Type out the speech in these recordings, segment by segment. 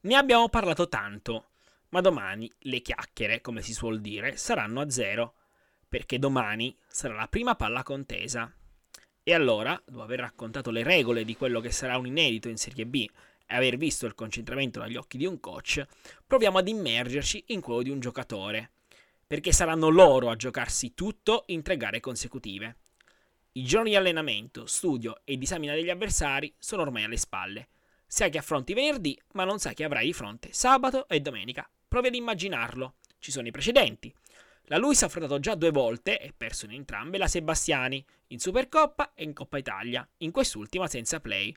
Ne abbiamo parlato tanto, ma domani le chiacchiere, come si suol dire, saranno a zero, perché domani sarà la prima palla contesa. E allora, dopo aver raccontato le regole di quello che sarà un inedito in Serie B e aver visto il concentramento dagli occhi di un coach, proviamo ad immergerci in quello di un giocatore, perché saranno loro a giocarsi tutto in tre gare consecutive. I giorni di allenamento, studio e disamina degli avversari sono ormai alle spalle. Sai che affronti venerdì, ma non sai che avrai di fronte sabato e domenica. Provi ad immaginarlo. Ci sono i precedenti. La Luis ha affrontato già due volte, e perso in entrambe, la Sebastiani, in Supercoppa e in Coppa Italia, in quest'ultima senza play.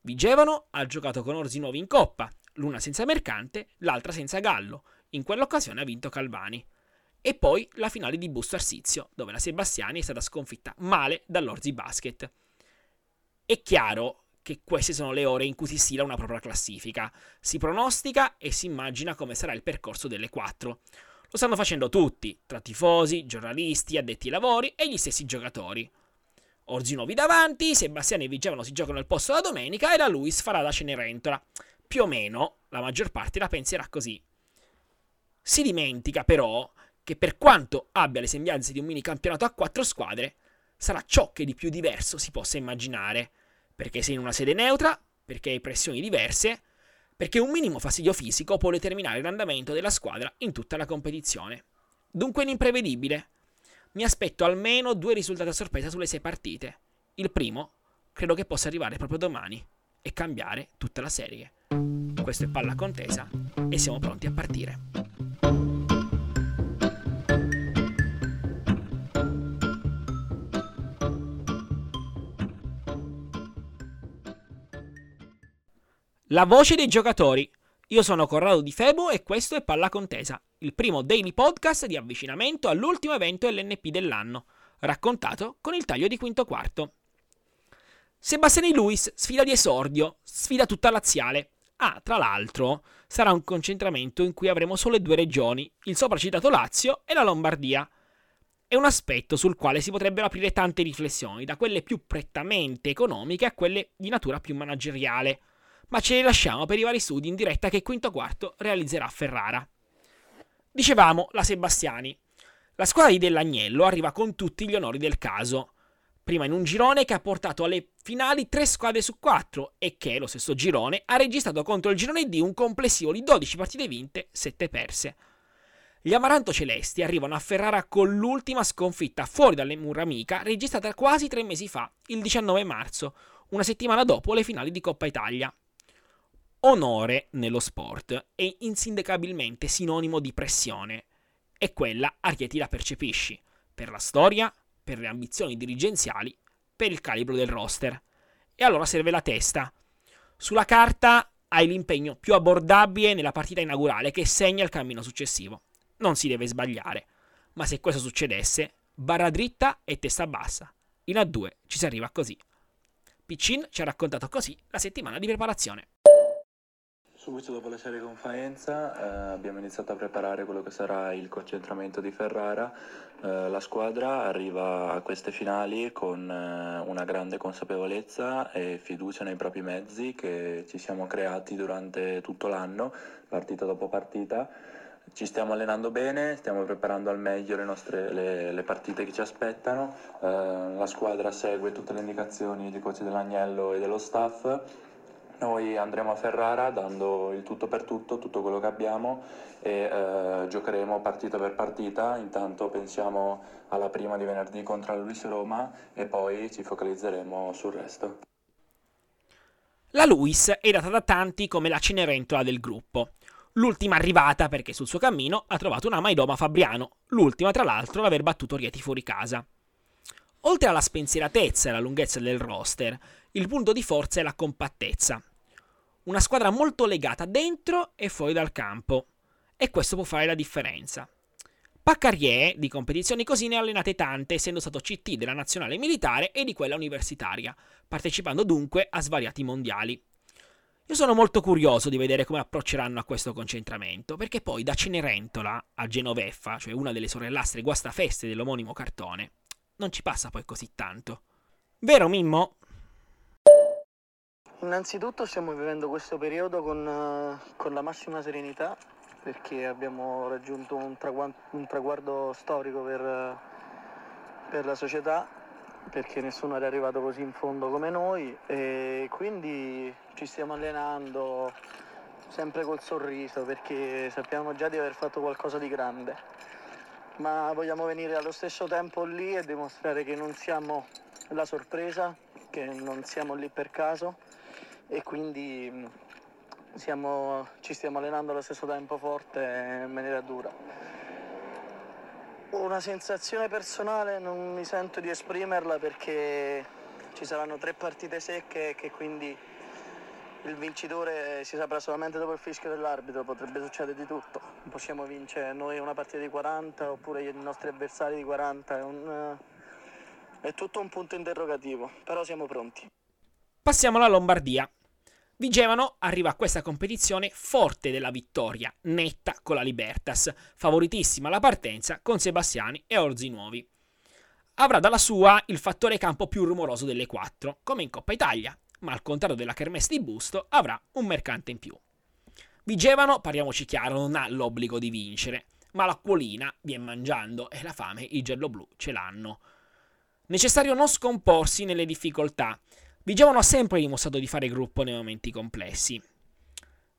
Vigevano ha giocato con Orsi Nuovi in Coppa, l'una senza Mercante, l'altra senza Gallo. In quell'occasione ha vinto Calvani e poi la finale di Busto Arsizio, dove la Sebastiani è stata sconfitta male dall'Orzi Basket. È chiaro che queste sono le ore in cui si stila una propria classifica, si pronostica e si immagina come sarà il percorso delle quattro. Lo stanno facendo tutti, tra tifosi, giornalisti, addetti ai lavori e gli stessi giocatori. Orzi nuovi davanti, Sebastiani e Vigevano si giocano al posto la domenica e la Luis farà da Cenerentola. Più o meno, la maggior parte la penserà così. Si dimentica però che per quanto abbia le sembianze di un mini campionato a quattro squadre, sarà ciò che di più diverso si possa immaginare, perché sei in una sede neutra, perché hai pressioni diverse, perché un minimo fastidio fisico può determinare l'andamento della squadra in tutta la competizione. Dunque l'imprevedibile. Mi aspetto almeno due risultati a sorpresa sulle sei partite. Il primo credo che possa arrivare proprio domani e cambiare tutta la serie. Questo è palla contesa e siamo pronti a partire. La voce dei giocatori. Io sono Corrado Di Febo e questo è Palla Contesa, il primo daily podcast di avvicinamento all'ultimo evento LNP dell'anno, raccontato con il taglio di quinto quarto. Sebastiani Luis, sfida di esordio, sfida tutta laziale. Ah, tra l'altro, sarà un concentramento in cui avremo solo due regioni, il sopracitato Lazio e la Lombardia. È un aspetto sul quale si potrebbero aprire tante riflessioni, da quelle più prettamente economiche a quelle di natura più manageriale ma ce li lasciamo per i vari studi in diretta che Quinto Quarto realizzerà a Ferrara. Dicevamo la Sebastiani. La squadra di Dell'Agnello arriva con tutti gli onori del caso. Prima in un girone che ha portato alle finali 3 squadre su 4 e che, lo stesso girone, ha registrato contro il girone D un complessivo di 12 partite vinte, 7 perse. Gli Amaranto Celesti arrivano a Ferrara con l'ultima sconfitta fuori dalle mura amica registrata quasi tre mesi fa, il 19 marzo, una settimana dopo le finali di Coppa Italia. Onore nello sport è insindacabilmente sinonimo di pressione e quella a Rieti la percepisci, per la storia, per le ambizioni dirigenziali, per il calibro del roster. E allora serve la testa. Sulla carta hai l'impegno più abbordabile nella partita inaugurale che segna il cammino successivo. Non si deve sbagliare, ma se questo succedesse, barra dritta e testa bassa. In A2 ci si arriva così. Piccin ci ha raccontato così la settimana di preparazione. Subito dopo la serie con Faenza eh, abbiamo iniziato a preparare quello che sarà il concentramento di Ferrara. Eh, la squadra arriva a queste finali con eh, una grande consapevolezza e fiducia nei propri mezzi che ci siamo creati durante tutto l'anno, partita dopo partita. Ci stiamo allenando bene, stiamo preparando al meglio le, nostre, le, le partite che ci aspettano. Eh, la squadra segue tutte le indicazioni dei coach dell'Agnello e dello staff noi andremo a Ferrara dando il tutto per tutto, tutto quello che abbiamo e eh, giocheremo partita per partita, intanto pensiamo alla prima di venerdì contro la Luis Roma e poi ci focalizzeremo sul resto. La Luis è data da tanti come la Cenerentola del gruppo. L'ultima arrivata perché sul suo cammino ha trovato una Maidoma Fabriano, l'ultima tra l'altro ad aver battuto Rieti fuori casa. Oltre alla spensieratezza e alla lunghezza del roster, il punto di forza è la compattezza. Una squadra molto legata dentro e fuori dal campo. E questo può fare la differenza. Paccarrier di competizioni così ne ha allenate tante, essendo stato CT della nazionale militare e di quella universitaria, partecipando dunque a svariati mondiali. Io sono molto curioso di vedere come approcceranno a questo concentramento, perché poi da Cenerentola a Genoveffa, cioè una delle sorellastre guastafeste dell'omonimo cartone, non ci passa poi così tanto. Vero Mimmo? Innanzitutto stiamo vivendo questo periodo con, eh, con la massima serenità perché abbiamo raggiunto un, tragu- un traguardo storico per, per, la società, perché nessuno era arrivato così in fondo come noi e quindi ci stiamo allenando sempre col sorriso perché sappiamo già di aver fatto qualcosa di grande, ma vogliamo venire allo stesso tempo lì e dimostrare che non siamo la sorpresa, che non siamo lì per caso e quindi mm, siamo, ci stiamo allenando allo stesso tempo forte in maniera dura. Una sensazione personale non mi sento di esprimerla perché ci saranno tre partite secche e quindi il vincitore si saprà solamente dopo il fischio dell'arbitro, potrebbe succedere di tutto. Possiamo vincere noi una partita di 40 oppure i nostri avversari di 40, è, un, è tutto un punto interrogativo, però siamo pronti. Passiamo alla Lombardia. Vigevano arriva a questa competizione forte della vittoria, netta con la Libertas, favoritissima alla partenza con Sebastiani e Orzi Nuovi. Avrà dalla sua il fattore campo più rumoroso delle quattro, come in Coppa Italia, ma al contrario della Kermesse di Busto avrà un mercante in più. Vigevano, parliamoci chiaro, non ha l'obbligo di vincere, ma l'acquolina viene mangiando e la fame i giallo-blu ce l'hanno. Necessario non scomporsi nelle difficoltà, Vigevano ha sempre dimostrato di fare gruppo nei momenti complessi.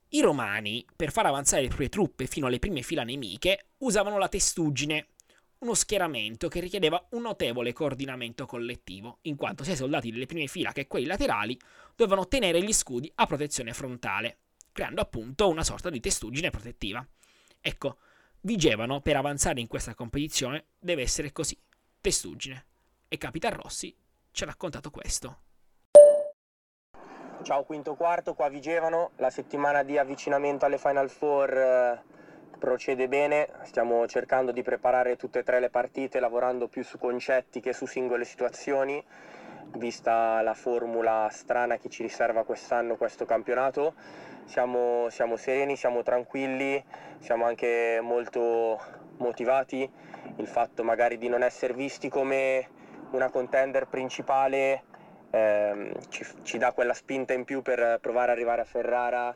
I romani, per far avanzare le proprie truppe fino alle prime fila nemiche, usavano la testuggine, uno schieramento che richiedeva un notevole coordinamento collettivo, in quanto sia i soldati delle prime fila che quelli laterali dovevano tenere gli scudi a protezione frontale, creando appunto una sorta di testuggine protettiva. Ecco, Vigevano per avanzare in questa competizione deve essere così, testuggine. E Capitan Rossi ci ha raccontato questo. Ciao quinto quarto, qua Vigevano, la settimana di avvicinamento alle Final Four eh, procede bene, stiamo cercando di preparare tutte e tre le partite lavorando più su concetti che su singole situazioni, vista la formula strana che ci riserva quest'anno questo campionato. Siamo, siamo sereni, siamo tranquilli, siamo anche molto motivati, il fatto magari di non essere visti come una contender principale ehm, ci, ci dà quella spinta in più per provare ad arrivare a Ferrara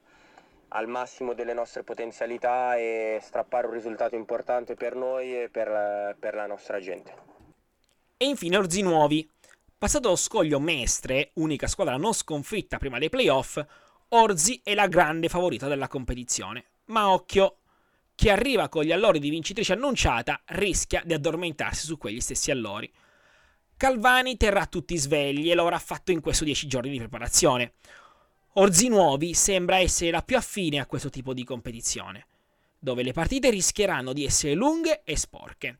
al massimo delle nostre potenzialità e strappare un risultato importante per noi e per, per la nostra gente. E infine Orzi Nuovi. Passato lo scoglio Mestre, unica squadra non sconfitta prima dei playoff, Orzi è la grande favorita della competizione. Ma occhio, chi arriva con gli allori di vincitrice annunciata rischia di addormentarsi su quegli stessi allori. Calvani terrà tutti svegli e lo avrà fatto in questi dieci giorni di preparazione. Orzi Nuovi sembra essere la più affine a questo tipo di competizione, dove le partite rischieranno di essere lunghe e sporche.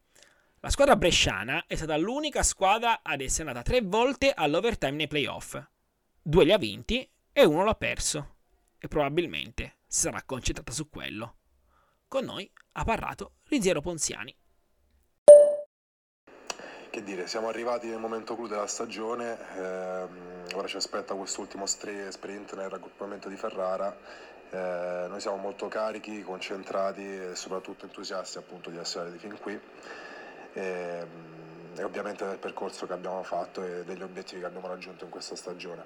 La squadra bresciana è stata l'unica squadra ad essere andata tre volte all'overtime nei playoff. Due li ha vinti e uno l'ha perso. E probabilmente si sarà concentrata su quello. Con noi ha parlato Riziero Ponziani che dire, siamo arrivati nel momento clou della stagione, ehm, ora ci aspetta quest'ultimo sprint nel raggruppamento di Ferrara, eh, noi siamo molto carichi, concentrati e soprattutto entusiasti appunto di essere arrivati fin qui. E, ehm, e ovviamente del percorso che abbiamo fatto e degli obiettivi che abbiamo raggiunto in questa stagione.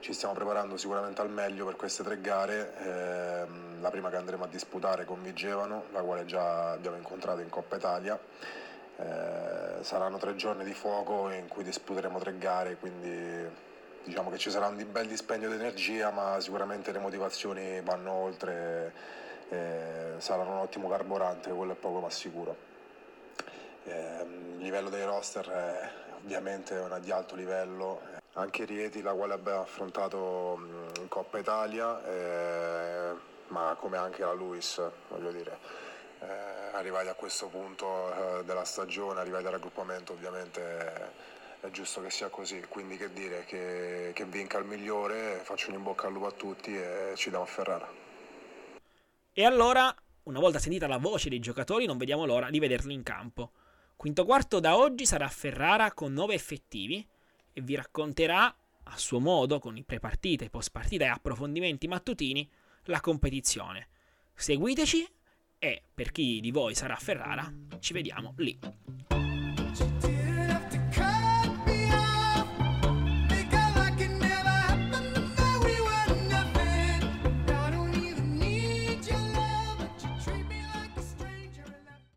Ci stiamo preparando sicuramente al meglio per queste tre gare, ehm, la prima che andremo a disputare con Vigevano, la quale già abbiamo incontrato in Coppa Italia eh, saranno tre giorni di fuoco in cui disputeremo tre gare, quindi diciamo che ci sarà un bel dispendio di energia, ma sicuramente le motivazioni vanno oltre, eh, saranno un ottimo carburante, quello è poco ma sicuro. Eh, il livello dei roster è ovviamente una di alto livello, anche Rieti, la quale abbiamo affrontato in Coppa Italia, eh, ma come anche la Luis, voglio dire eh, arrivati a questo punto eh, della stagione, arrivati al raggruppamento ovviamente è giusto che sia così, quindi che dire, che, che vinca il migliore, faccio un in bocca al lupo a tutti e ci diamo a Ferrara. E allora, una volta sentita la voce dei giocatori, non vediamo l'ora di vederli in campo. Quinto quarto da oggi sarà Ferrara con nove effettivi e vi racconterà a suo modo, con i pre-partite, post-partita e approfondimenti mattutini, la competizione. Seguiteci e per chi di voi sarà a Ferrara, ci vediamo lì.